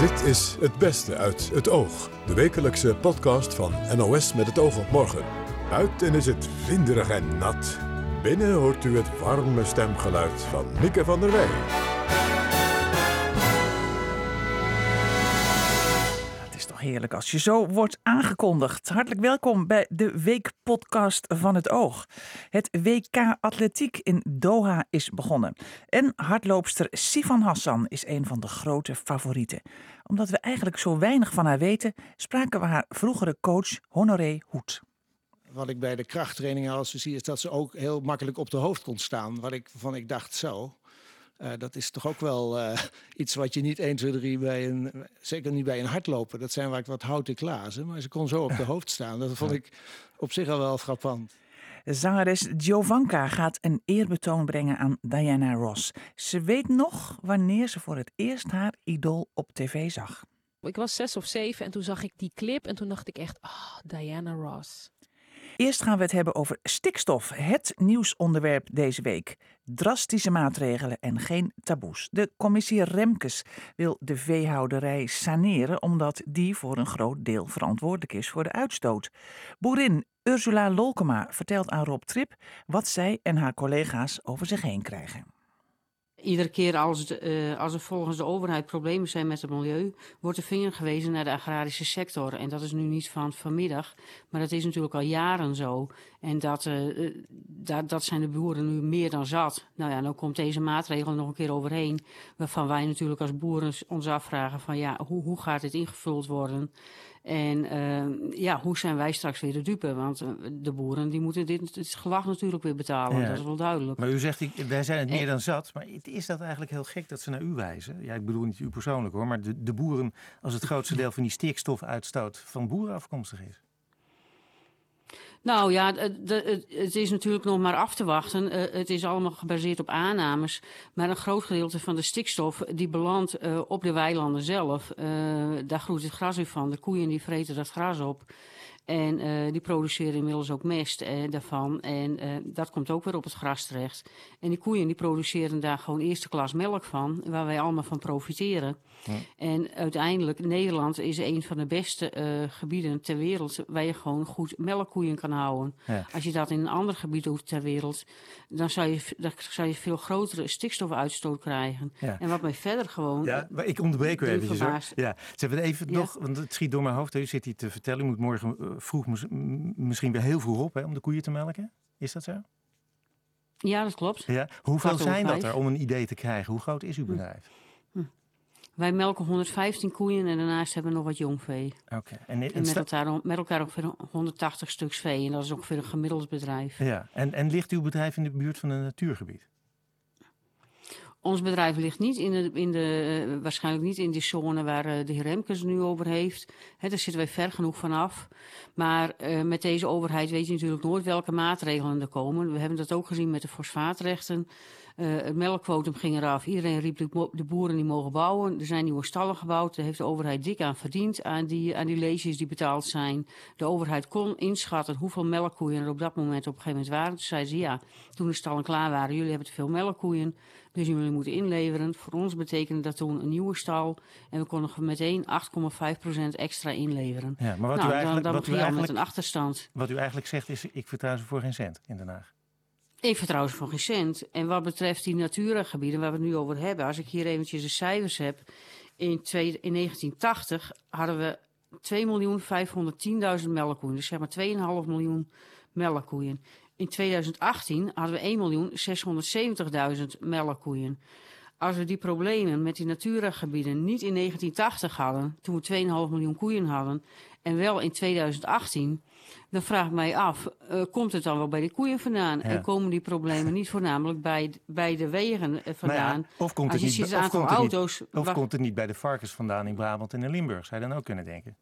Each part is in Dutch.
Dit is Het Beste uit het Oog. De wekelijkse podcast van NOS met het oog op morgen. Buiten is het winderig en nat. Binnen hoort u het warme stemgeluid van Mieke van der Wij. Heerlijk als je zo wordt aangekondigd. Hartelijk welkom bij de Weekpodcast van het Oog. Het WK Atletiek in Doha is begonnen. En hardloopster Sifan Hassan is een van de grote favorieten. Omdat we eigenlijk zo weinig van haar weten, spraken we haar vroegere coach Honoré Hoed. Wat ik bij de krachttrainingen als zie, is dat ze ook heel makkelijk op de hoofd kon staan. Wat ik van ik dacht zo. Eh, dat is toch ook wel eh, iets wat je niet 1, 2, 3 bij een, zeker niet bij een hardloper. Dat zijn vaak wat houten glazen, maar ze kon zo op de hoofd staan. Dat vond ik op zich al wel frappant. Zangeres Giovanka gaat een eerbetoon brengen aan Diana Ross. Ze weet nog wanneer ze voor het eerst haar idool op tv zag. Ik was zes of zeven en toen zag ik die clip en toen dacht ik echt, ah, Diana Ross. Eerst gaan we het hebben over stikstof, het nieuwsonderwerp deze week. Drastische maatregelen en geen taboes. De commissie Remkes wil de veehouderij saneren omdat die voor een groot deel verantwoordelijk is voor de uitstoot. Boerin Ursula Lolkema vertelt aan Rob Trip wat zij en haar collega's over zich heen krijgen. Iedere keer als, de, eh, als er volgens de overheid problemen zijn met het milieu, wordt de vinger gewezen naar de agrarische sector. En dat is nu niet van vanmiddag, maar dat is natuurlijk al jaren zo. En dat, eh, eh, dat, dat zijn de boeren nu meer dan zat. Nou ja, dan komt deze maatregel nog een keer overheen, waarvan wij natuurlijk als boeren ons afvragen van ja, hoe, hoe gaat dit ingevuld worden? En uh, ja, hoe zijn wij straks weer de dupe? Want uh, de boeren die moeten dit, dit gelag natuurlijk weer betalen. Ja. Dat is wel duidelijk. Maar u zegt, ik- wij zijn het meer dan zat. Maar het- is dat eigenlijk heel gek dat ze naar u wijzen? Ja, ik bedoel niet u persoonlijk hoor. Maar de, de boeren, als het grootste deel van die stikstofuitstoot van boeren afkomstig is. Nou ja, het, is natuurlijk nog maar af te wachten. Eh, het is allemaal gebaseerd op aannames. Maar een groot gedeelte van de stikstof die belandt eh, op de weilanden zelf. Eh, daar groeit het gras weer van. De koeien die vreten dat gras op. En eh, die produceren inmiddels ook mest eh, daarvan. En eh, dat komt ook weer op het gras terecht. En die koeien die produceren daar gewoon eerste klas melk van. Waar wij allemaal van profiteren. En uiteindelijk, Nederland is een van de beste eh, gebieden ter wereld waar je gewoon goed melkkoeien kan houden. Ja. Als je dat in een ander gebied doet ter wereld, dan zou je, dan zou je veel grotere stikstofuitstoot krijgen. Ja. En wat mij verder gewoon. Ja, maar ik onderbreek u verbaasd. Ja, ze hebben even Ja. nog, want het schiet door mijn hoofd. U zit hier te vertellen, u moet morgen vroeg, misschien weer heel vroeg op hè, om de koeien te melken. Is dat zo? Ja, dat klopt. Ja. Hoeveel Kwart zijn dat er om een idee te krijgen? Hoe groot is uw bedrijf? Wij melken 115 koeien en daarnaast hebben we nog wat jongvee. Oké. En, en, En met elkaar, met elkaar ongeveer 180 stuks vee. En dat is ongeveer een gemiddeld bedrijf. ja. en, en ligt uw bedrijf in de buurt van een natuurgebied? Ons bedrijf ligt niet in de, in de eh, waarschijnlijk niet in die zone waar eh, de heer Remkes nu over heeft. Daar zitten wij ver genoeg vanaf. Maar eh, met deze overheid weet je natuurlijk nooit welke maatregelen er komen. We hebben dat ook gezien met de fosfaatrechten. Het melkquotum ging eraf. Iedereen riep de, boeren die mogen bouwen. Er zijn nieuwe stallen gebouwd. Daar heeft de overheid dik aan verdiend. Aan die, aan die leesjes die betaald zijn. De overheid kon inschatten hoeveel melkkoeien er op dat moment op een gegeven moment waren. Toen zeiden ze ja, toen de stallen klaar waren. Jullie hebben te veel melkkoeien. Dus jullie moeten inleveren. Voor ons betekende dat toen een nieuwe stal. En we konden meteen 8,5% extra inleveren. Ja, maar wat nou, u eigenlijk, dan, dan wat u begin je al met eigenlijk, een achterstand. wat u eigenlijk zegt is, ik vertrouw ze voor geen cent in Den Haag. Ik vertrouw ze van geen cent. En wat betreft die Natura-gebieden waar we het nu over hebben, als ik hier eventjes de cijfers heb. In, twee, in 1980 hadden we 2.510.000 melkkoeien, dus zeg maar 2,5 miljoen melkkoeien. In 2018 hadden we 1.670.000 melkkoeien. Als we die problemen met die Natura-gebieden niet in 1980 hadden, toen we 2,5 miljoen koeien hadden, en wel in 2018, dan vraag ik mij af, eh, komt het dan wel bij de koeien vandaan? Ja. En komen die problemen niet voornamelijk bij, bij de wegen eh, vandaan? ja, of komt het niet, ziet het of aantal komt het niet- auto's... Of komt het niet bij de varkens vandaan in Brabant en in Limburg? Zou je dan ook kunnen denken?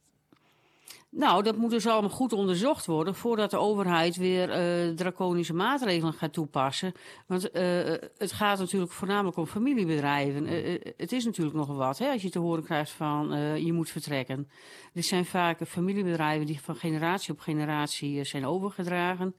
Nou, dat moet dus allemaal goed onderzocht worden voordat de overheid weer eh, draconische maatregelen gaat toepassen. Want eh, het gaat natuurlijk voornamelijk om familiebedrijven. Eh, het is natuurlijk nogal wat hè, als je te horen krijgt van je moet vertrekken. Dit zijn vaak familiebedrijven die van generatie op generatie zijn overgedragen.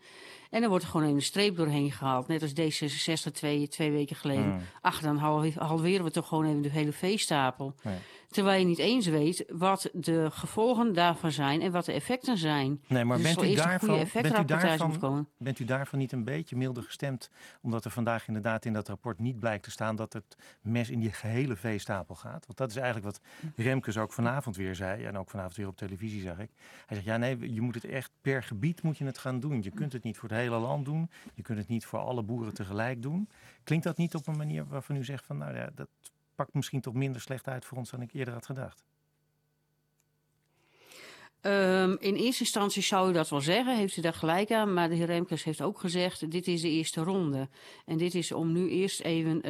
En dan wordt er gewoon een streep doorheen gehaald. Net als D66 twee, twee weken geleden. Hmm. Ach, dan halveren we toch gewoon even de hele veestapel. Ja. Terwijl je niet eens weet wat de gevolgen daarvan zijn en wat de effecten zijn. Nee, maar Dus bent u, daarvan, bent, u daarvan, bent u daarvan niet een beetje milder gestemd? Omdat er vandaag inderdaad in dat rapport niet blijkt te staan dat het mes in die gehele veestapel gaat. Want dat is eigenlijk wat Remkes ook vanavond weer zei. En ook vanavond weer op televisie zag ik. Hij zegt, ja nee, je moet het echt per gebied moet je het gaan doen. Je kunt het niet voor het hele land doen. Je kunt het niet voor alle boeren tegelijk doen. Klinkt dat niet op een manier waarvan u zegt van, nou ja, dat pakt misschien toch minder slecht uit voor ons dan ik eerder had gedacht? Um, in eerste instantie zou u dat wel zeggen, heeft u daar gelijk aan. Maar de heer Remkes heeft ook gezegd, dit is de eerste ronde. En dit is om nu eerst even uh,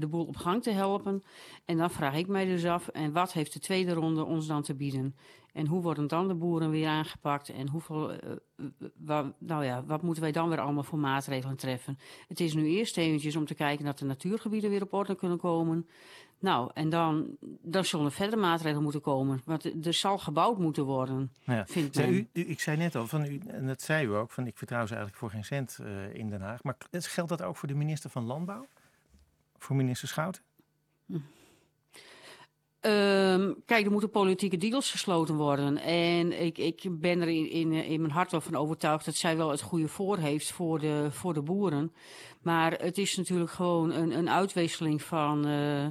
de boel op gang te helpen. En dan vraag ik mij dus af, en wat heeft de tweede ronde ons dan te bieden? En hoe worden dan de boeren weer aangepakt? En hoeveel, wa, nou ja, wat moeten wij dan weer allemaal voor maatregelen treffen? Het is nu eerst eventjes om te kijken dat de natuurgebieden weer op orde kunnen komen. Nou, en dan, dan zullen er verder maatregelen moeten komen. Want er zal gebouwd moeten worden, ja. vindt men. u, u, ik zei net al, van u, en dat zei u ook, van ik vertrouw ze eigenlijk voor geen cent uh, in Den Haag. Maar geldt dat ook voor de minister van Landbouw? Voor minister Schouten? Hm. Um, kijk, er moeten politieke deals gesloten worden. En ik, ik ben er in, in, in mijn hart wel van overtuigd dat zij wel het goede voor heeft voor de, voor de boeren. Maar het is natuurlijk gewoon een, een uitwisseling van, uh,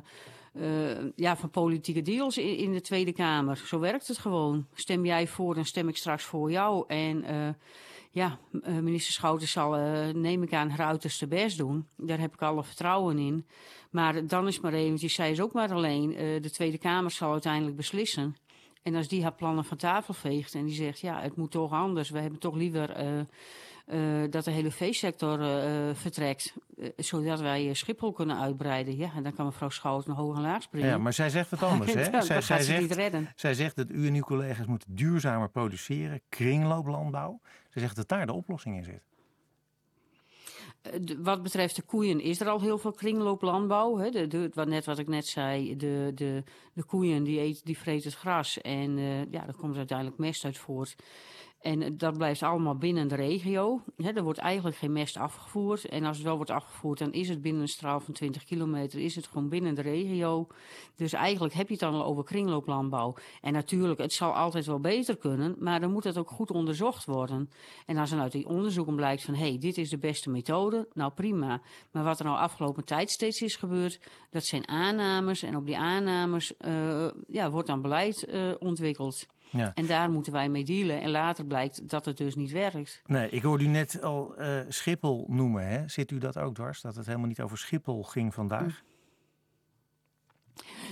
uh, ja, van politieke deals in, in, de Tweede Kamer. Zo werkt het gewoon. Stem jij voor, dan stem ik straks voor jou. En uh, ja, minister Schouten zal, neem ik aan, haar uiterste best doen. Daar heb ik alle vertrouwen in. Maar dan is maar eventjes, zij is ook maar alleen. De Tweede Kamer zal uiteindelijk beslissen. En als die haar plannen van tafel veegt en die zegt, ja, het moet toch anders. We hebben toch liever dat de hele veesector vertrekt. zodat wij Schiphol kunnen uitbreiden. Ja, en dan kan mevrouw Schouten hoog en laag springen. Ja, maar zij zegt wat anders, hè? dan, zij, zij, ze zegt, niet redden. zij zegt dat u en uw collega's moeten duurzamer produceren. Kringlooplandbouw. Zij zegt dat daar de oplossing in zit. Wat betreft de koeien is er al heel veel kringlooplandbouw. Hè? De, de, wat, net wat ik net zei, de, de, de koeien die, eten, die vreten het gras en uh, ja, daar komt uiteindelijk mest uit voort. En dat blijft allemaal binnen de regio. Er wordt eigenlijk geen mest afgevoerd. En als het wel wordt afgevoerd, dan is het binnen een straal van 20 kilometer. Is het gewoon binnen de regio. Dus eigenlijk heb je het dan al over kringlooplandbouw. En natuurlijk, het zal altijd wel beter kunnen. Maar dan moet het ook goed onderzocht worden. En als er uit die onderzoeken blijkt van... hé, hey, dit is de beste methode, nou prima. Maar wat er nou afgelopen tijd steeds is gebeurd... dat zijn aannames. En op die aannames uh, ja, wordt dan beleid uh, ontwikkeld. Ja. En daar moeten wij mee dealen. En later blijkt dat het dus niet werkt. Nee, ik hoorde u net al uh, Schiphol noemen. Hè? Zit u dat ook dwars? Dat het helemaal niet over Schiphol ging vandaag?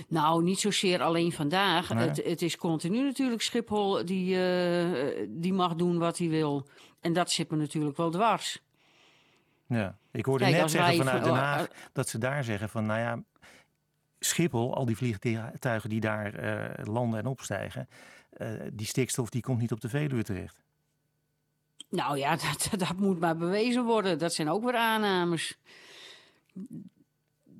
Nou, niet zozeer alleen vandaag. Nee. Het, het, is continu natuurlijk Schiphol die, uh, die mag doen wat hij wil. En dat zit me natuurlijk wel dwars. Ja, ik hoorde Kijk, net zeggen vanuit van- Den oh, Haag dat ze daar zeggen van, nou ja, Schiphol, al die vliegtuigen die daar eh, landen en opstijgen, eh, die stikstof die komt niet op de Veluwe terecht. Nou ja, dat, dat moet maar bewezen worden. Dat zijn ook weer aannames.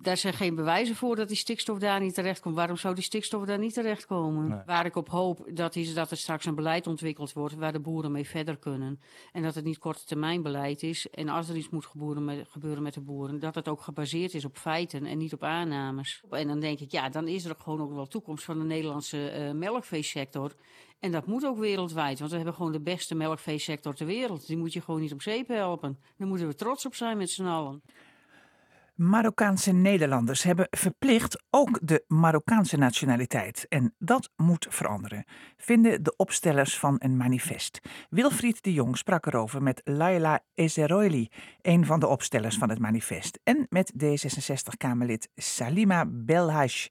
Daar zijn geen bewijzen voor dat die stikstof daar niet terecht komt. Waarom zou die stikstof daar niet terechtkomen? Nee. Waar ik op hoop, dat is dat er straks een beleid ontwikkeld wordt waar de boeren mee verder kunnen. En dat het niet korte termijn beleid is. En als er iets moet gebeuren met, gebeuren met de boeren, dat het ook gebaseerd is op feiten en niet op aannames. En dan denk ik, ja, dan is er ook gewoon ook wel toekomst van de Nederlandse uh, melkveesector. En dat moet ook wereldwijd, want we hebben gewoon de beste melkveesector ter wereld. Die moet je gewoon niet op zeep helpen. Daar moeten we trots op zijn met z'n allen. Marokkaanse Nederlanders hebben verplicht ook de Marokkaanse nationaliteit. En dat moet veranderen, vinden de opstellers van een manifest. Wilfried de Jong sprak erover met Laila Ezeroili, een van de opstellers van het manifest. En met D66-Kamerlid Salima Belhaj.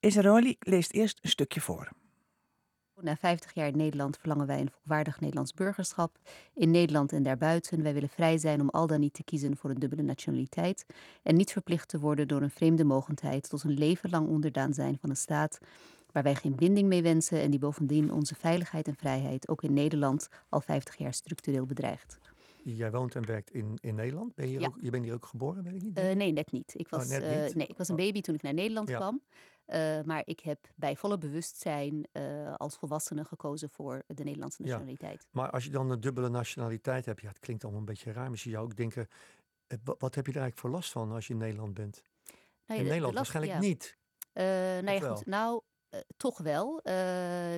Ezeroili leest eerst een stukje voor. Na 50 jaar in Nederland verlangen wij een volwaardig Nederlands burgerschap. In Nederland en daarbuiten. Wij willen vrij zijn om al dan niet te kiezen voor een dubbele nationaliteit. En niet verplicht te worden door een vreemde mogendheid tot een leven lang onderdaan zijn van een staat waar wij geen binding mee wensen en die bovendien onze veiligheid en vrijheid ook in Nederland al 50 jaar structureel bedreigt. Jij woont en werkt in, in Nederland. Ben je, Ja. ook, je bent hier ook geboren, weet ik niet? Eh, nee, net niet. Ik was, net eh, niet? nee, ik was een Oh. baby toen ik naar Nederland Ja. kwam. Eh, maar ik heb bij volle bewustzijn als volwassene gekozen voor de Nederlandse Ja. nationaliteit. Maar als je dan een dubbele nationaliteit hebt, ja, het klinkt allemaal een beetje raar. Je zou ook denken, wa- wat heb je er eigenlijk voor last van als je in Nederland bent? Nou ja, in de- de Nederland last- waarschijnlijk ja. niet. Nou ja, goed. Nou, toch wel. Eh,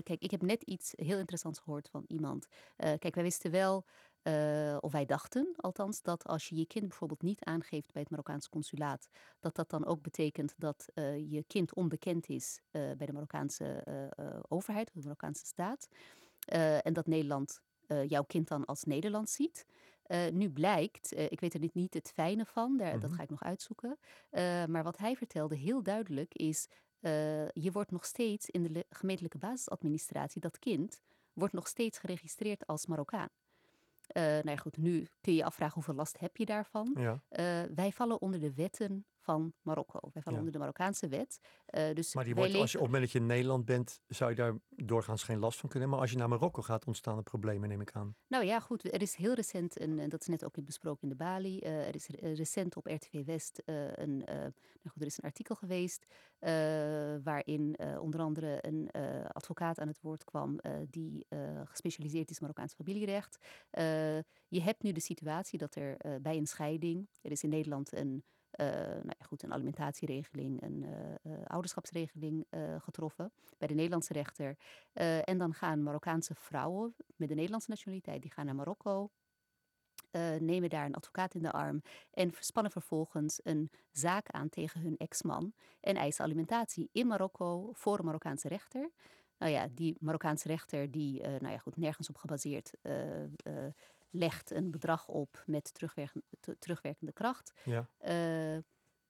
kijk, ik heb net iets heel interessants gehoord van iemand. Kijk, wij wisten wel, eh, of wij dachten althans, dat als je je kind bijvoorbeeld niet aangeeft bij het Marokkaanse consulaat, dat dat dan ook betekent dat eh, je kind onbekend is eh, bij de Marokkaanse overheid, de Marokkaanse staat. En dat Nederland jouw kind dan als Nederlands ziet. Nu blijkt, ik weet er niet, niet het fijne van, daar, dat Mhm. ga ik nog uitzoeken. Maar wat hij vertelde heel duidelijk is, je wordt nog steeds in de gemeentelijke basisadministratie, dat kind wordt nog steeds geregistreerd als Marokkaan. Eh, nou ja, goed, nu kun je je afvragen hoeveel last heb je daarvan. Ja. Eh, wij vallen onder de wetten van Marokko. Wij vallen Ja. onder de Marokkaanse wet. Eh, dus Maar die wordt, als je op het moment dat je in Nederland bent, zou je daar doorgaans geen last van kunnen. Maar als je naar Marokko gaat, ontstaan er problemen, neem ik aan. Nou ja, goed. Er is heel recent, een, en dat is net ook besproken in de Bali. eh, er is re- recent op RTV West eh, een, nou goed, er is een artikel geweest. waarin onder andere een advocaat aan het woord kwam. die gespecialiseerd is in Marokkaans familierecht. Je hebt nu de situatie dat er bij een scheiding. Er is in Nederland een. Eh, nou ja, goed, een alimentatieregeling, een eh, eh, ouderschapsregeling getroffen bij de Nederlandse rechter. En dan gaan Marokkaanse vrouwen met de Nederlandse nationaliteit, die gaan naar Marokko, nemen daar een advocaat in de arm en spannen vervolgens een zaak aan tegen hun ex-man en eisen alimentatie in Marokko voor een Marokkaanse rechter. Nou ja, die Marokkaanse rechter, die, nou ja, goed, nergens op gebaseerd, eh, legt een bedrag op met terugwerkende, te- terugwerkende kracht. Ja. Eh,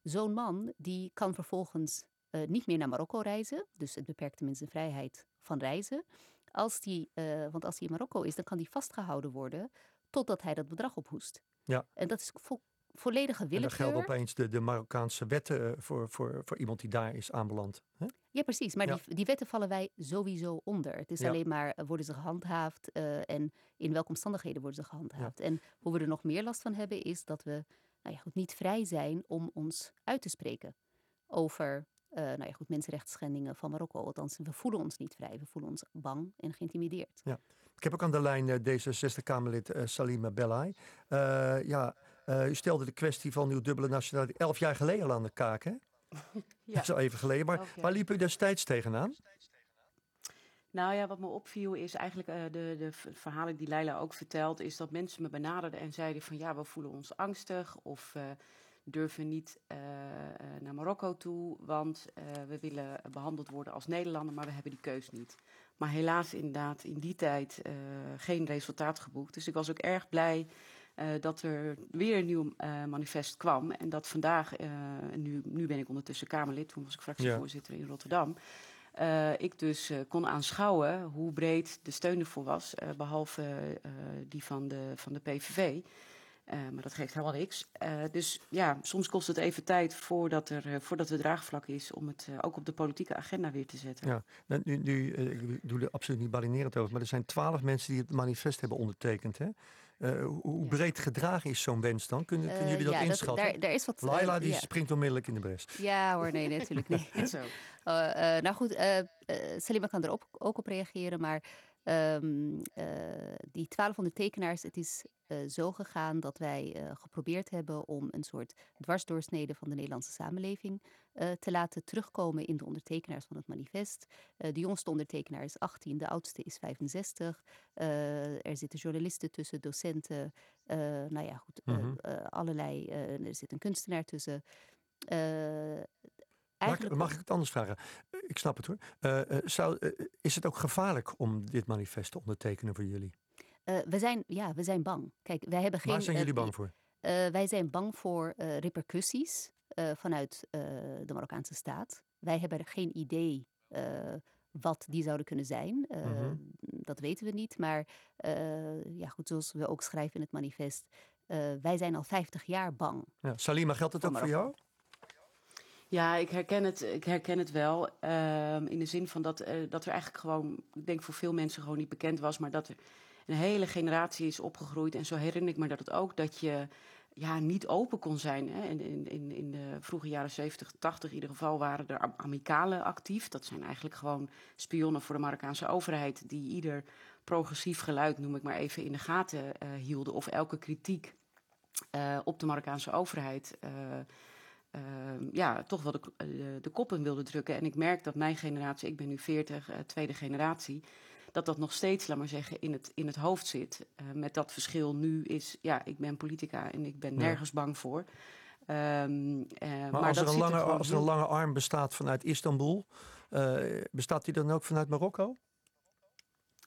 Zo'n man die kan vervolgens eh, niet meer naar Marokko reizen. Dus het beperkt hem in zijn vrijheid van reizen. Als die, eh, want als hij in Marokko is, dan kan hij vastgehouden worden totdat hij dat bedrag ophoest. Ja. En dat is vo- volledige En dan willekeur. gelden opeens de, de Marokkaanse wetten eh, voor, voor, voor iemand die daar is aanbeland. Hè? Ja, precies. Maar Ja. Die, die wetten vallen wij sowieso onder. Het is Ja. alleen maar, eh, worden ze gehandhaafd eh, en in welke omstandigheden worden ze gehandhaafd. En hoe we er nog meer last van hebben, is dat we nou ja, goed, niet vrij zijn om ons uit te spreken over nou ja, goed, mensenrechtsschendingen van Marokko. Althans, we voelen ons niet vrij. We voelen ons bang en geïntimideerd. Ik heb ook aan de lijn eh, D66-Kamerlid eh, Salima Bellay. Ja, eh, u stelde de kwestie van uw dubbele nationaliteit elf jaar geleden al aan de kaak, hè? Dat is al even geleden. Maar waar liep u destijds tegenaan? Nou ja, wat me opviel is eigenlijk eh, de, de verhalen die Leila ook vertelt, is dat mensen me benaderden en zeiden van ja, we voelen ons angstig of eh, durven niet naar Marokko toe, want we willen behandeld worden als Nederlander, maar we hebben die keus niet. Maar helaas inderdaad in die tijd geen resultaat geboekt. Dus ik was ook erg blij eh, dat er weer een nieuw eh, manifest kwam. En dat vandaag, eh, nu, nu ben ik ondertussen Kamerlid, toen was ik fractievoorzitter in Rotterdam. ik dus kon aanschouwen hoe breed de steun ervoor was, eh, behalve eh, die van de, van de PVV. Maar dat geeft helemaal niks. Dus ja, soms kost het even tijd voordat er, voordat er draagvlak is om het ook op de politieke agenda weer te zetten. Ja, nou, nu, nu, ik doe er absoluut niet balinerend over, maar er zijn twaalf mensen die het manifest hebben ondertekend. Hè? Eh, hoe breed gedragen is zo'n wens dan? Kunnen, kunnen Eh, jullie dat ja, inschatten? daar, daar is wat, eh, Laila die ja. springt onmiddellijk in de bres. Ja hoor, nee, natuurlijk niet. Zo. Eh, eh, nou goed, Salima kan er ook, ook op reageren, maar eh, die 1200 tekenaars, het is eh, zo gegaan dat wij eh, geprobeerd hebben om een soort dwarsdoorsnede van de Nederlandse samenleving te laten terugkomen in de ondertekenaars van het manifest. De jongste ondertekenaar is 18, de oudste is 65. Eh, er zitten journalisten tussen, docenten, nou ja, goed, Mhm. allerlei, er zit een kunstenaar tussen. Mag, eigenlijk mag ik het anders vragen? Eh, Ik snap het hoor. Eh, eh, zou, is het ook gevaarlijk om dit manifest te ondertekenen voor jullie? We, zijn, ja, we zijn bang. Kijk, wij hebben geen. Waar zijn jullie bang voor? wij zijn bang voor repercussies vanuit de Marokkaanse staat. Wij hebben geen idee wat die zouden kunnen zijn. Mhm. Dat weten we niet. Maar ja, goed, zoals we ook schrijven in het manifest. wij zijn al 50 jaar bang. Ja. Salima, geldt het ook voor jou? Ja, ik herken het, ik herken het wel. ehm, in de zin van dat, eh, dat er eigenlijk gewoon, ik denk voor veel mensen gewoon niet bekend was, maar dat er een hele generatie is opgegroeid. En zo herinner ik me dat het ook dat je ja, niet open kon zijn. Hè. In, in, in de vroege jaren 70, 80 in ieder geval waren er amicalen actief. Dat zijn eigenlijk gewoon spionnen voor de Marokkaanse overheid... die ieder progressief geluid, noem ik maar even, in de gaten uh, hielden. Of elke kritiek uh, op de Marokkaanse overheid... Uh, ja, toch wel de, de, de kop in wilde drukken. En ik merk dat mijn generatie, ik ben nu 40, tweede generatie dat dat nog steeds, laat maar zeggen, in het, in het hoofd zit. Uh, met dat verschil nu is, ja, ik ben politica en ik ben nergens bang voor. Um, uh, maar, maar, als, er een, lange, als er een lange arm bestaat vanuit Istanbul, bestaat die dan ook vanuit Marokko?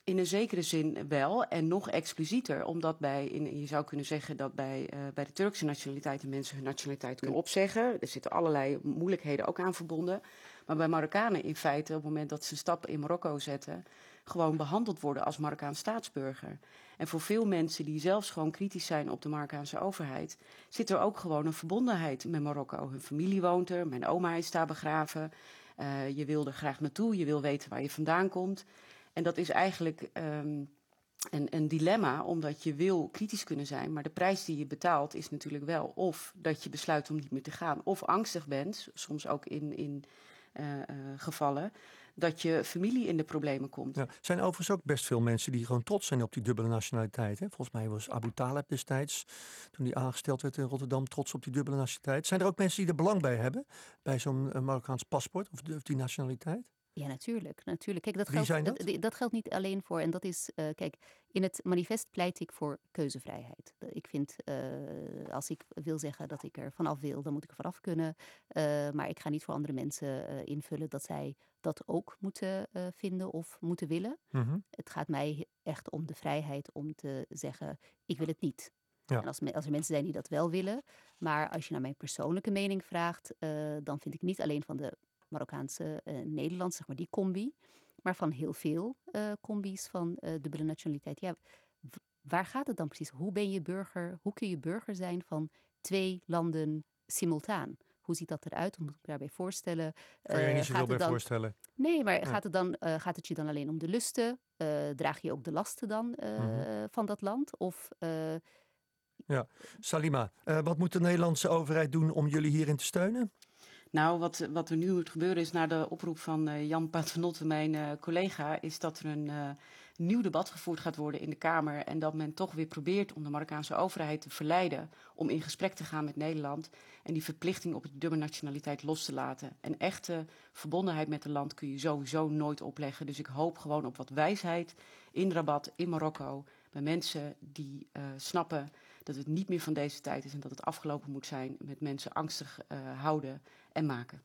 In een zekere zin wel en nog explicieter, omdat bij, in, je zou kunnen zeggen dat bij, uh, bij de Turkse nationaliteiten mensen hun nationaliteit kunnen opzeggen. Er zitten allerlei moeilijkheden ook aan verbonden. Maar bij Marokkanen in feite, op het moment dat ze een stap in Marokko zetten, gewoon behandeld worden als Marokkaans staatsburger. En voor veel mensen die zelfs gewoon kritisch zijn op de Marokkaanse overheid, zit er ook gewoon een verbondenheid met Marokko. Hun familie woont er, mijn oma is daar begraven. Uh, je wil er graag naartoe, je wil weten waar je vandaan komt. En dat is eigenlijk um, een, een, dilemma, omdat je wil kritisch kunnen zijn, maar de prijs die je betaalt is natuurlijk wel of dat je besluit om niet meer te gaan, of angstig bent, soms ook in, in uh, uh, gevallen, dat je familie in de problemen komt. Ja, er zijn overigens ook best veel mensen die gewoon trots zijn op die dubbele nationaliteit. Hè? Volgens mij was Abu Taleb destijds, toen hij aangesteld werd in Rotterdam, trots op die dubbele nationaliteit. Zijn er ook mensen die er belang bij hebben, bij zo'n eh, Marokkaans paspoort of die nationaliteit? Ja, natuurlijk. natuurlijk. Kijk, dat, geldt, dat? dat? geldt niet alleen voor. En dat is, uh, kijk, in het manifest pleit ik voor keuzevrijheid. Ik vind, uh, als ik wil zeggen dat ik er vanaf wil, dan moet ik er vanaf kunnen. Uh, maar ik ga niet voor andere mensen invullen dat zij dat ook moeten vinden of moeten willen. Mm -hmm. Het gaat mij echt om de vrijheid om te zeggen, ik wil het niet. Ja. En als, als, er mensen zijn die dat wel willen. Maar als je naar mijn persoonlijke mening vraagt, dan vind ik niet alleen van de Marokkaanse uh, Nederlands, zeg maar die combi. Maar van heel veel uh, combi's van uh, dubbele nationaliteit. Ja, waar gaat het dan precies? Hoe ben je burger? Hoe kun je burger zijn van twee landen simultaan? Hoe ziet dat eruit? Hoe moet ik daarbij voorstellen? Kan je je niet zoveel bij dan... voorstellen? Nee, maar ja. gaat, het dan, uh, gaat het je dan alleen om de lusten? Uh, draag je ook de lasten dan uh, mm -hmm. van dat land? Of, ja, Salima, wat moet de Nederlandse overheid doen om jullie hierin te steunen? Nou, wat, wat er nu moet gebeuren is, na de oproep van uh, Jan Paternotte, mijn uh, collega, is dat er een uh, nieuw debat gevoerd gaat worden in de Kamer. En dat men toch weer probeert om de Marokkaanse overheid te verleiden om in gesprek te gaan met Nederland. En die verplichting op de dubbele nationaliteit los te laten. Een echte verbondenheid met het land kun je sowieso nooit opleggen. Dus ik hoop gewoon op wat wijsheid in Rabat, in Marokko. Bij mensen die snappen dat het niet meer van deze tijd is en dat het afgelopen moet zijn met mensen angstig houden en maken.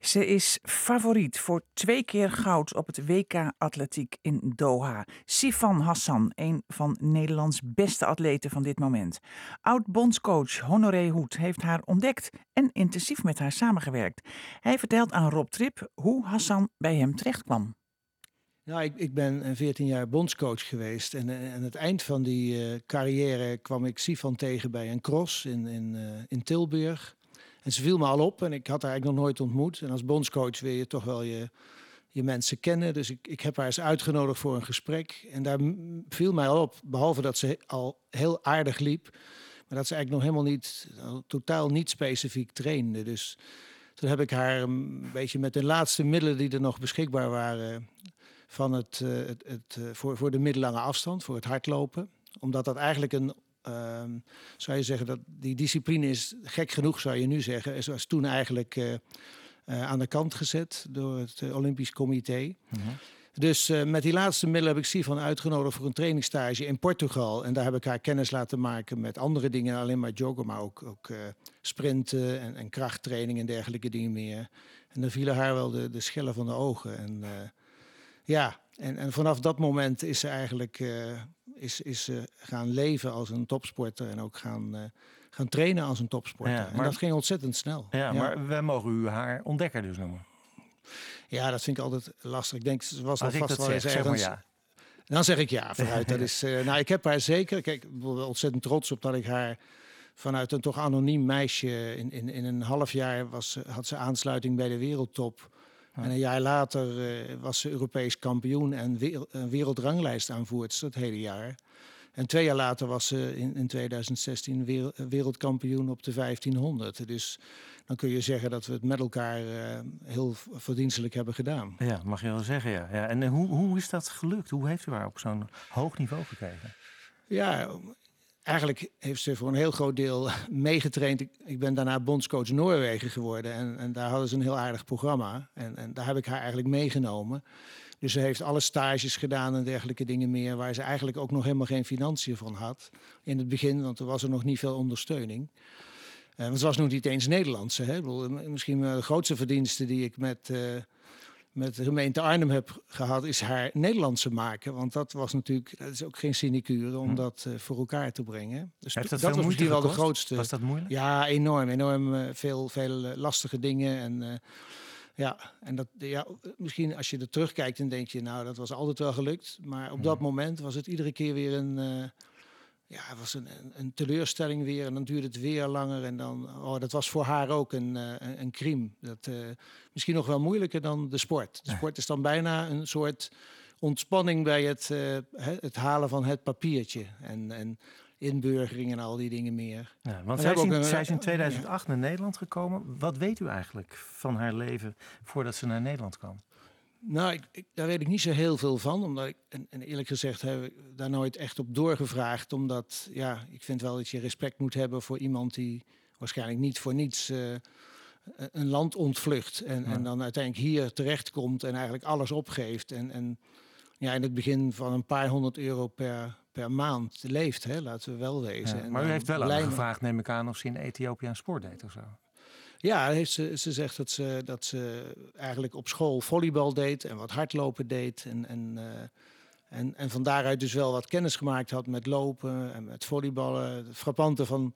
Ze is favoriet voor twee keer goud op het WK Atletiek in Doha. Sifan Hassan, een van Nederlands beste atleten van dit moment. Oud-bondscoach Honoré Hoed heeft haar ontdekt en intensief met haar samengewerkt. Hij vertelt aan Rob Trip hoe Hassan bij hem terechtkwam. Nou, ik, ik ben 14 jaar bondscoach geweest. En eh, aan het eind van die uh, carrière kwam ik Sifan tegen bij een cross in, in, uh, in Tilburg. En ze viel me al op en ik had haar eigenlijk nog nooit ontmoet. En als bondscoach wil je toch wel je, je mensen kennen. Dus ik, ik heb haar eens uitgenodigd voor een gesprek. En daar viel mij al op, behalve dat ze al heel aardig liep. Maar dat ze eigenlijk nog helemaal niet, totaal niet specifiek trainde. Dus toen heb ik haar een beetje met de laatste middelen die er nog beschikbaar waren van het, uh, het, het uh, voor, voor de middellange afstand, voor het hardlopen. Omdat dat eigenlijk een, uh, zou je zeggen, dat die discipline is gek genoeg, zou je nu zeggen, is was toen eigenlijk uh, aan de kant gezet door het Olympisch Comité. Mm -hmm. Dus met die laatste middelen heb ik Sivan uitgenodigd voor een trainingstage in Portugal. En daar heb ik haar kennis laten maken met andere dingen, alleen maar joggen, maar ook, ook sprinten en, en krachttraining en dergelijke dingen meer. En dan vielen haar wel de, de schellen van de ogen. En ja, en, en vanaf dat moment is ze eigenlijk is, is ze gaan leven als een topsporter en ook gaan, uh, gaan trainen als een topsporter. Ja, maar, en dat ging ontzettend snel. Ja, ja, maar wij mogen u haar ontdekker dus noemen. Ja, dat vind ik altijd lastig. Ik denk, ze was al vast wel eens ergens... Ja. Dan zeg ik ja, vooruit. Dat is, uh, nou, ik heb haar zeker. Kijk, ik ben ontzettend trots op dat ik haar vanuit een toch anoniem meisje in, in, in een half jaar was, had ze aansluiting bij de wereldtop En een jaar later uh, was ze Europees kampioen en wereldranglijst aanvoerster het hele jaar. En twee jaar later was ze in, in 2016 wereldkampioen op de 1500. Dus dan kun je zeggen dat we het met elkaar uh, heel verdienstelijk hebben gedaan. Ja, mag je wel zeggen, ja. ja. En hoe, hoe is dat gelukt? Hoe heeft u haar op zo'n hoog niveau gekregen? Ja, eigenlijk heeft ze voor een heel groot deel meegetraind. Ik, ik ben daarna bondscoach Noorwegen geworden. En, en, daar hadden ze een heel aardig programma. En, en daar heb ik haar eigenlijk meegenomen. Dus ze heeft alle stages gedaan en dergelijke dingen meer, waar ze eigenlijk ook nog helemaal geen financiën van had. In het begin, want er was er nog niet veel ondersteuning. Uh, want ze was nog niet eens Nederlandse. Hè? Misschien de grootste verdienste die ik met, uh, met de gemeente Arnhem heb gehad, is haar Nederlandse maken. Want dat was natuurlijk, dat is ook geen sinecure om hm. dat uh, voor elkaar te brengen. Dus Heeft dat, dat was misschien wel de grootste. Was dat moeilijk? Ja, enorm. Enorm veel, veel lastige dingen. En ja, en dat, ja, misschien als je er terugkijkt, dan denk je, nou, dat was altijd wel gelukt. Maar op dat moment was het iedere keer weer een, ja, het was een, een, teleurstelling weer. En dan duurde het weer langer. En dan, oh, dat was voor haar ook een, uh, een crime. Dat, uh, misschien nog wel moeilijker dan de sport. De sport is dan bijna een soort ontspanning bij het, het halen van het papiertje. En, en inburgering en al die dingen meer. Ja, want zij is, in, zij is, in, 2008 naar Nederland gekomen. Wat weet u eigenlijk van haar leven voordat ze naar Nederland kwam? Nou, ik, ik, daar weet ik niet zo heel veel van. Omdat ik, en, en, eerlijk gezegd heb ik daar nooit echt op doorgevraagd. Omdat, ja, ik vind wel dat je respect moet hebben voor iemand die waarschijnlijk niet voor niets... Uh, een land ontvlucht en, en dan uiteindelijk hier terechtkomt en eigenlijk alles opgeeft. En, en ja, in het begin van een paar honderd euro per, per maand leeft, hè, laten we wel wezen. maar u heeft wel aan gevraagd, neem ik aan, of ze in Ethiopië aan sport deed of zo. Ja, heeft ze, ze zegt dat ze, dat ze eigenlijk op school volleybal deed en wat hardlopen deed. En, en, uh, en, en van daaruit dus wel wat kennis gemaakt had met lopen en met volleyballen. Het frappante van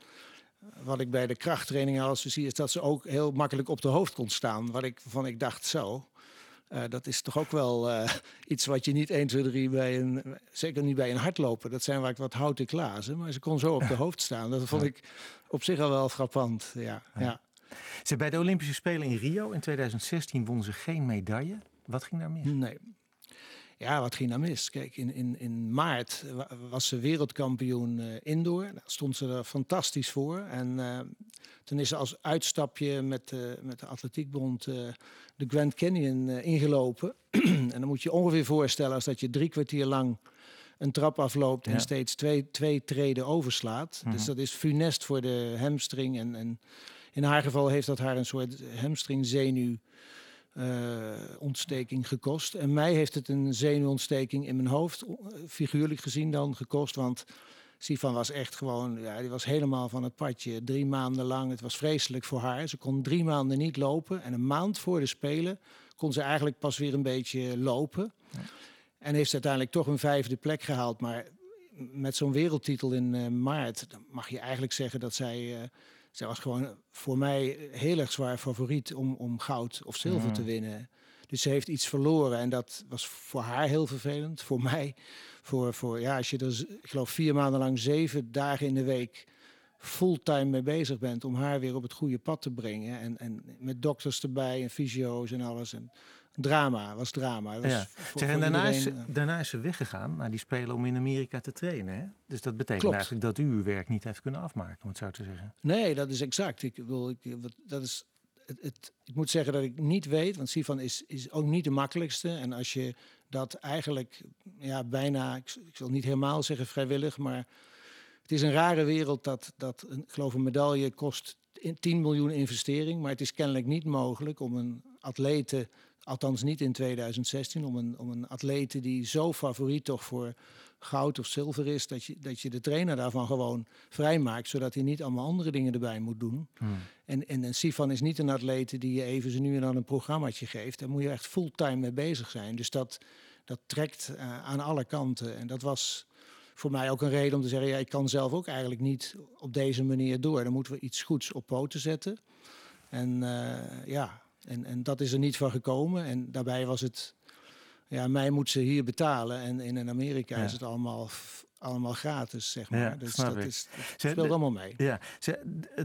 wat ik bij de krachttrainingen als zie, is dat ze ook heel makkelijk op de hoofd kon staan. Wat ik, van ik dacht zo. Uh, dat is toch ook wel uh, iets wat je niet 1, 2, 3 bij een, zeker niet bij een hardlopen. Dat zijn waar wat houten klazen, maar ze kon zo op de hoofd staan. Dat vond ik op zich al wel frappant. Ja, ja. Ze, bij de Olympische Spelen in Rio in 2016 won ze geen medaille. Wat ging daar mis? Nee. Ja, wat ging daar mis? Kijk, in, in, in maart was ze wereldkampioen uh, indoor. Daar stond ze er fantastisch voor. En uh, toen is ze als uitstapje met, uh, met de Atletiekbond de Grand Canyon ingelopen. en dan moet je ongeveer voorstellen als dat je drie kwartier lang een trap afloopt en steeds twee, twee treden overslaat. Dus mhm. dat is funest voor de hamstring. En, en in haar geval heeft dat haar een soort hamstringzenuw uh, ontsteking gekost. En mij heeft het een zenuwontsteking in mijn hoofd, eh, figuurlijk gezien dan, gekost. Want Sifan was echt gewoon, ja, die was helemaal van het padje. Drie maanden lang, het was vreselijk voor haar. Ze kon drie maanden niet lopen. En een maand voor de Spelen kon ze eigenlijk pas weer een beetje lopen. En heeft ze uiteindelijk toch een vijfde plek gehaald. Maar met zo'n wereldtitel in uh, maart, dan mag je eigenlijk zeggen dat zij... Uh, zij was gewoon voor mij heel erg zwaar favoriet om, om goud of zilver te mm. winnen. Dus ze heeft iets verloren en dat was voor haar heel vervelend. Voor mij, voor, voor ja, als je er, ik geloof, vier maanden lang, zeven dagen in de week fulltime mee bezig bent om haar weer op het goede pad te brengen. En, en met dokters erbij en fysio's en alles. En drama, was drama. Was ja. zeg, en daarna, is, eh, daarna is ze weggegaan naar die spelen om in Amerika te trainen. Hè? Dus dat betekent eigenlijk dat u uw werk niet heeft kunnen afmaken, om het zo te zeggen. Nee, dat is exact. Ik, wil, ik, dat is, het, het, ik moet zeggen dat ik niet weet, want Sifan is, is ook niet de makkelijkste. En als je dat eigenlijk ja, bijna, ik, ik wil niet helemaal zeggen vrijwillig, maar het is een rare wereld dat, dat ik geloof een medaille kost 10 miljoen investering. Maar het is kennelijk niet mogelijk om een atlete Althans niet in 2016, om een, om een atlete die zo favoriet toch voor goud of zilver is, dat je, dat je de trainer daarvan gewoon vrijmaakt, zodat hij niet allemaal andere dingen erbij moet doen. Hmm. En, en, en Sifan is niet een atlete die je even zo nu en dan een programmaatje geeft. Daar moet je echt fulltime mee bezig zijn. Dus dat, dat trekt uh, aan alle kanten. En dat was voor mij ook een reden om te zeggen, ja, ik kan zelf ook eigenlijk niet op deze manier door. Dan moeten we iets goeds op poten zetten. En uh, ja, en, en dat is er niet van gekomen. En daarbij was het, ja, mij moet ze hier betalen. En, in Amerika is het allemaal allemaal gratis, zeg maar. Ja, dus dat, ik. is, dat speelt allemaal mee. Ja,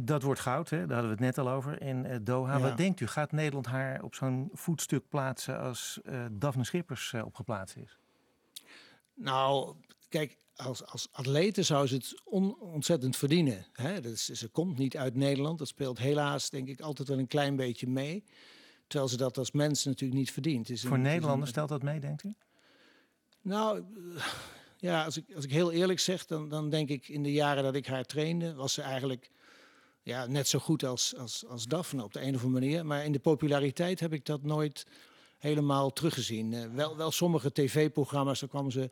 dat wordt goud, hè? daar hadden we het net al over in eh, Doha. Ja. Wat denkt u, gaat Nederland haar op zo'n voetstuk plaatsen als eh Daphne Schippers eh, opgeplaatst is? Nou, kijk, als, als atlete zou ze het on- ontzettend verdienen. Hè? Dat is, ze komt niet uit Nederland. Dat speelt helaas, denk ik, altijd wel een klein beetje mee. Terwijl ze dat als mens natuurlijk niet verdient. Is Voor een- Nederlanders stelt dat mee, denkt u? Nou, ja, als ik, als ik heel eerlijk zeg, dan, dan denk ik in de jaren dat ik haar trainde, was ze eigenlijk ja, net zo goed als, als, als Daphne op de een of andere manier. Maar in de populariteit heb ik dat nooit helemaal teruggezien. Eh, wel, wel sommige tv-programma's, dan kwamen ze,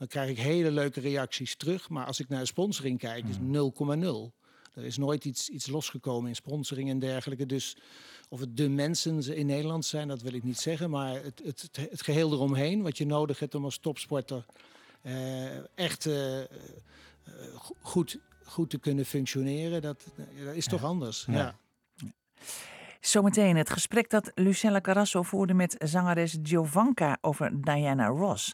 dan krijg ik hele leuke reacties terug. Maar als ik naar de sponsoring kijk, is 0,0. Er is nooit iets, iets losgekomen in sponsoring en dergelijke. Dus of het de mensen in Nederland zijn, dat wil ik niet zeggen. Maar het, het, het, geheel eromheen, wat je nodig hebt om als topsporter eh, echt eh, eh, go- goed, goed te kunnen functioneren, dat, dat is toch anders. Ja. Ja. Zometeen het gesprek dat Lucella Carrasso voerde met zangeres Giovanka over Diana Ross.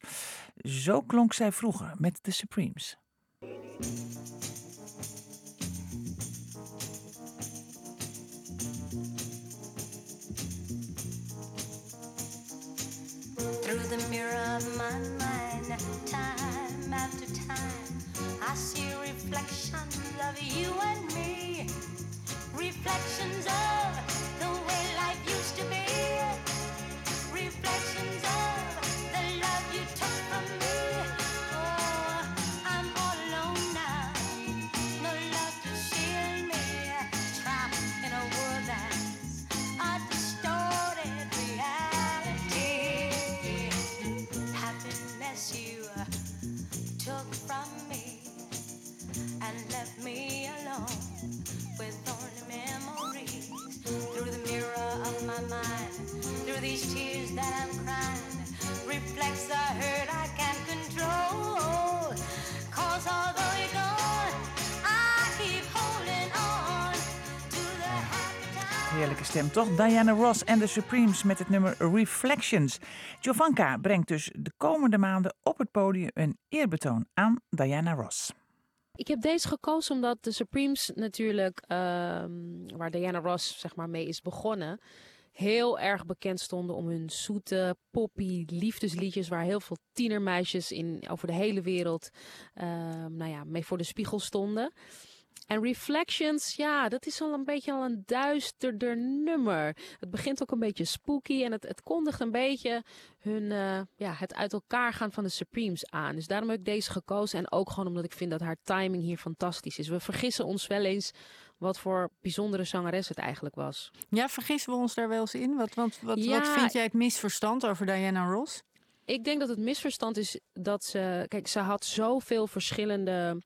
Zo klonk zij vroeger met de Supremes. Through the mirror of my mind, time after time, I see reflections of you and me. Reflections of Heerlijke stem toch? Diana Ross en de Supremes met het nummer Reflections. Giovanka brengt dus de komende maanden op het podium een eerbetoon aan Diana Ross. Ik heb deze gekozen omdat de Supremes natuurlijk, ehm, waar Diana Ross zeg maar mee is begonnen, heel erg bekend stonden om hun zoete, poppy liefdesliedjes, waar heel veel tienermeisjes in, over de hele wereld ehm, nou ja, mee voor de spiegel stonden. En Reflections, ja, dat is al een beetje al een duisterder nummer. Het begint ook een beetje spooky en het, het kondigt een beetje hun, eh, ja, het uit elkaar gaan van de Supremes aan. Dus daarom heb ik deze gekozen. En ook gewoon omdat ik vind dat haar timing hier fantastisch is. We vergissen ons wel eens wat voor bijzondere zangeres het eigenlijk was. Ja, vergissen we ons daar wel eens in? Wat, want, wat, Ja. wat vind jij het misverstand over Diana Ross? Ik denk dat het misverstand is dat ze. Kijk, ze had zoveel verschillende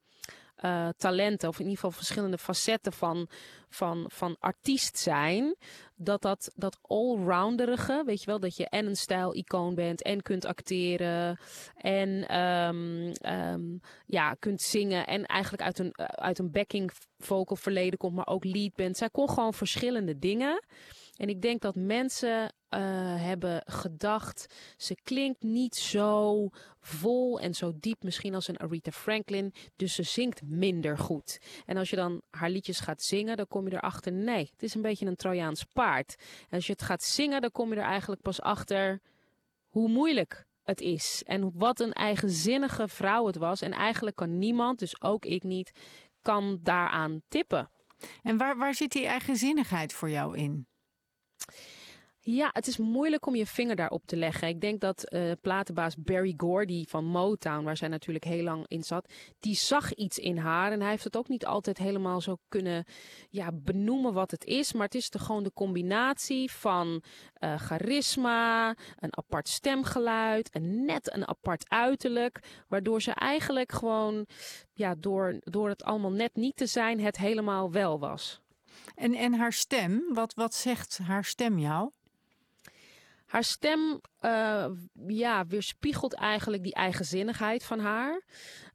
eh, talenten, of in ieder geval verschillende facetten van, van, van artiest zijn. Dat dat, dat allrounderige, weet je wel, dat je en een stijl-icoon bent en kunt acteren en ehm, ehm, ja, kunt zingen en eigenlijk uit een, uit een backing vocal verleden komt, maar ook lead bent. Zij kon gewoon verschillende dingen. En ik denk dat mensen eh, hebben gedacht, ze klinkt niet zo vol en zo diep misschien als een Aretha Franklin, dus ze zingt minder goed. En als je dan haar liedjes gaat zingen, dan kom je erachter, nee, het is een beetje een Trojaans paard. Als je het gaat zingen, dan kom je er eigenlijk pas achter hoe moeilijk het is. En wat een eigenzinnige vrouw het was. En eigenlijk kan niemand, dus ook ik niet, kan daaraan tippen. En waar, waar zit die eigenzinnigheid voor jou in? Ja, het is moeilijk om je vinger daarop te leggen. Ik denk dat eh, platenbaas Barry Gordy van Motown, waar zij natuurlijk heel lang in zat, die zag iets in haar. En hij heeft het ook niet altijd helemaal zo kunnen ja, benoemen wat het is. Maar het is de, gewoon de combinatie van eh, charisma, een apart stemgeluid, en net een apart uiterlijk. Waardoor ze eigenlijk gewoon, ja, door, door het allemaal net niet te zijn, het helemaal wel was. En, en haar stem, wat, wat zegt haar stem jou? Haar stem eh, ja, weerspiegelt eigenlijk die eigenzinnigheid van haar.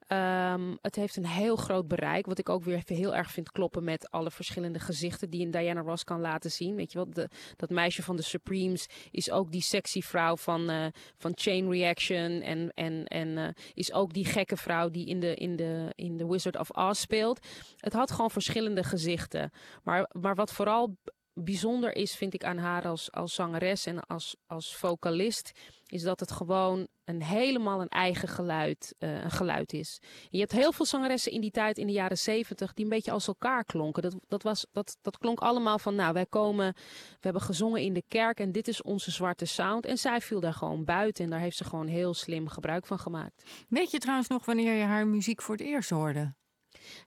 Ehm, het heeft een heel groot bereik, wat ik ook weer heel erg vind kloppen met alle verschillende gezichten die een Diana Ross kan laten zien. Weet je wel, de, dat meisje van de Supremes is ook die sexy vrouw van, eh, van Chain Reaction en, en, en eh, is ook die gekke vrouw die in de, in, de, in The Wizard of Oz speelt. Het had gewoon verschillende gezichten. Maar, maar wat vooral bijzonder is, vind ik aan haar als, als zangeres en als, als vocalist, is dat het gewoon een helemaal een eigen geluid, uh, een geluid is. je hebt heel veel zangeressen in die tijd, in de jaren zeventig, die een beetje als elkaar klonken. Dat, dat, was, dat, dat klonk allemaal van, nou, wij komen, we hebben gezongen in de kerk en dit is onze zwarte sound. En zij viel daar gewoon buiten en daar heeft ze gewoon heel slim gebruik van gemaakt. Weet je trouwens nog wanneer je haar muziek voor het eerst hoorde?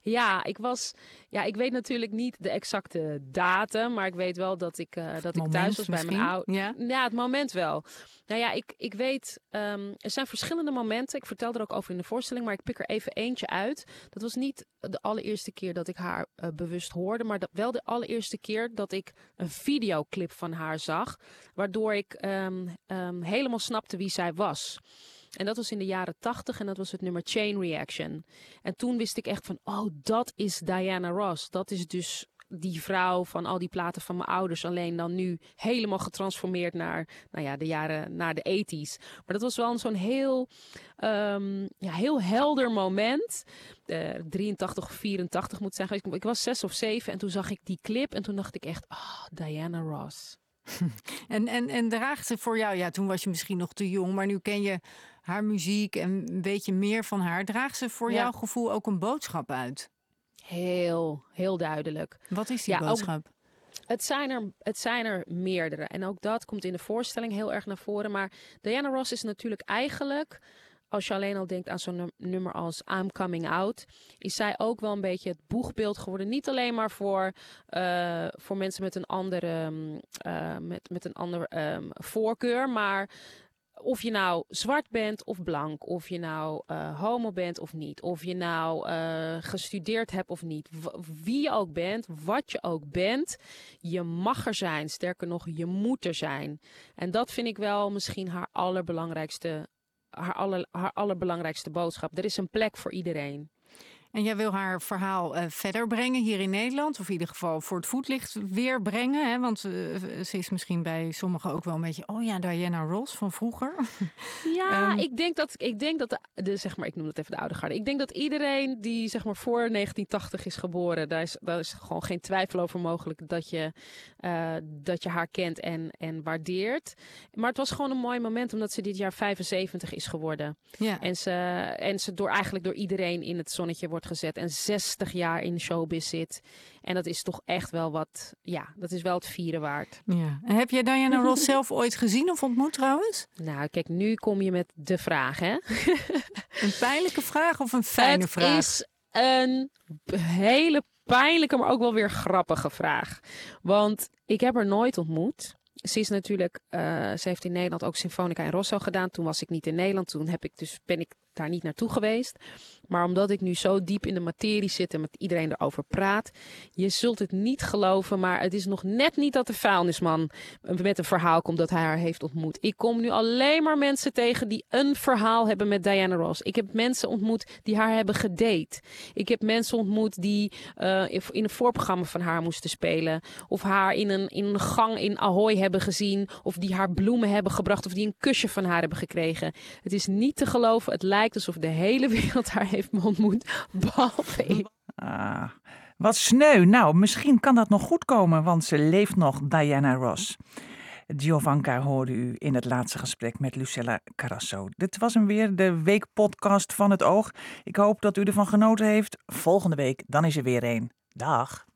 Ja, ik was. Ja, ik weet natuurlijk niet de exacte datum, maar ik weet wel dat ik, uh, dat ik thuis was bij mijn ouders. Ja? ja, het moment wel. Nou ja, ik, ik weet, um, er zijn verschillende momenten. Ik vertel er ook over in de voorstelling, maar ik pik er even eentje uit. Dat was niet de allereerste keer dat ik haar uh, bewust hoorde, maar dat, wel de allereerste keer dat ik een videoclip van haar zag, waardoor ik um, um, helemaal snapte wie zij was. En dat was in de jaren tachtig en dat was het nummer Chain Reaction. En toen wist ik echt van, oh, dat is Diana Ross. Dat is dus die vrouw van al die platen van mijn ouders. Alleen dan nu helemaal getransformeerd naar, nou ja, de jaren, naar de 80s. Maar dat was wel zo'n heel, um, ja, heel helder moment. Uh, 83 of 84 moet zeggen. Ik, ik was zes of zeven en toen zag ik die clip en toen dacht ik echt, oh, Diana Ross. en, en, en draagt ze voor jou, ja, toen was je misschien nog te jong, maar nu ken je haar muziek en weet je meer van haar. Draagt ze voor jouw gevoel ook een boodschap uit? Heel, heel duidelijk. Wat is die boodschap? het zijn, er, het zijn er meerdere. En ook dat komt in de voorstelling heel erg naar voren. Maar Diana Ross is natuurlijk eigenlijk als je alleen al denkt aan zo'n nummer als I'm Coming Out, is zij ook wel een beetje het boegbeeld geworden. Niet alleen maar voor, uh, voor mensen met een andere, uh, met, met een ander um, voorkeur, maar of je nou zwart bent of blank, of je nou uh, homo bent of niet, of je nou uh, gestudeerd hebt of niet, wie je ook bent, wat je ook bent, je mag er zijn. Sterker nog, je moet er zijn. En dat vind ik wel misschien haar allerbelangrijkste, haar, aller, haar allerbelangrijkste boodschap. Er is een plek voor iedereen. En jij wil haar verhaal uh, verder brengen hier in Nederland, of in ieder geval voor het voetlicht weer brengen. Hè? Want uh, ze is misschien bij sommigen ook wel een beetje, oh ja, Diana Ross van vroeger. Ja, um, ik denk dat, ik denk dat de, de, zeg maar, ik noem dat even de oude garde. Ik denk dat iedereen die zeg maar voor 1980 is geboren, daar is, daar is gewoon geen twijfel over mogelijk dat je, uh, dat je haar kent en, en waardeert. Maar het was gewoon een mooi moment, omdat ze dit jaar 75 is geworden. Ja. En, ze, en ze door eigenlijk door iedereen in het zonnetje wordt gezet en 60 jaar in showbiz zit. En dat is toch echt wel wat, ja, dat is wel het vieren waard. Ja. En heb jij Diana Ross zelf ooit gezien of ontmoet trouwens? Nou, kijk, nu kom je met de vraag, hè? een pijnlijke vraag of een fijne het vraag? Het is een hele pijnlijke, maar ook wel weer grappige vraag. Want ik heb haar nooit ontmoet. Ze is natuurlijk, uh, ze heeft in Nederland ook Symfonica in Rosso gedaan. Toen was ik niet in Nederland. Toen heb ik dus, ben ik daar niet naartoe geweest. Maar omdat ik nu zo diep in de materie zit en met iedereen erover praat, je zult het niet geloven, maar het is nog net niet dat de vuilnisman met een verhaal komt dat hij haar heeft ontmoet. Ik kom nu alleen maar mensen tegen die een verhaal hebben met Diana Ross. Ik heb mensen ontmoet die haar hebben gedate. Ik heb mensen ontmoet die uh, in een voorprogramma van haar moesten spelen. Of haar in een, in een gang in Ahoy hebben gezien. Of die haar bloemen hebben gebracht. Of die een kusje van haar hebben gekregen. Het is niet te geloven. Het lijkt alsof de hele wereld haar heeft ontmoet. Behalve. Ah, wat sneu. Nou, misschien kan dat nog goed komen, want ze leeft nog, Diana Ross. Giovanka hoorde u in het laatste gesprek met Lucella Carasso. Dit was hem weer, de weekpodcast van het oog. Ik hoop dat u ervan genoten heeft. Volgende week, dan is er weer één. Dag.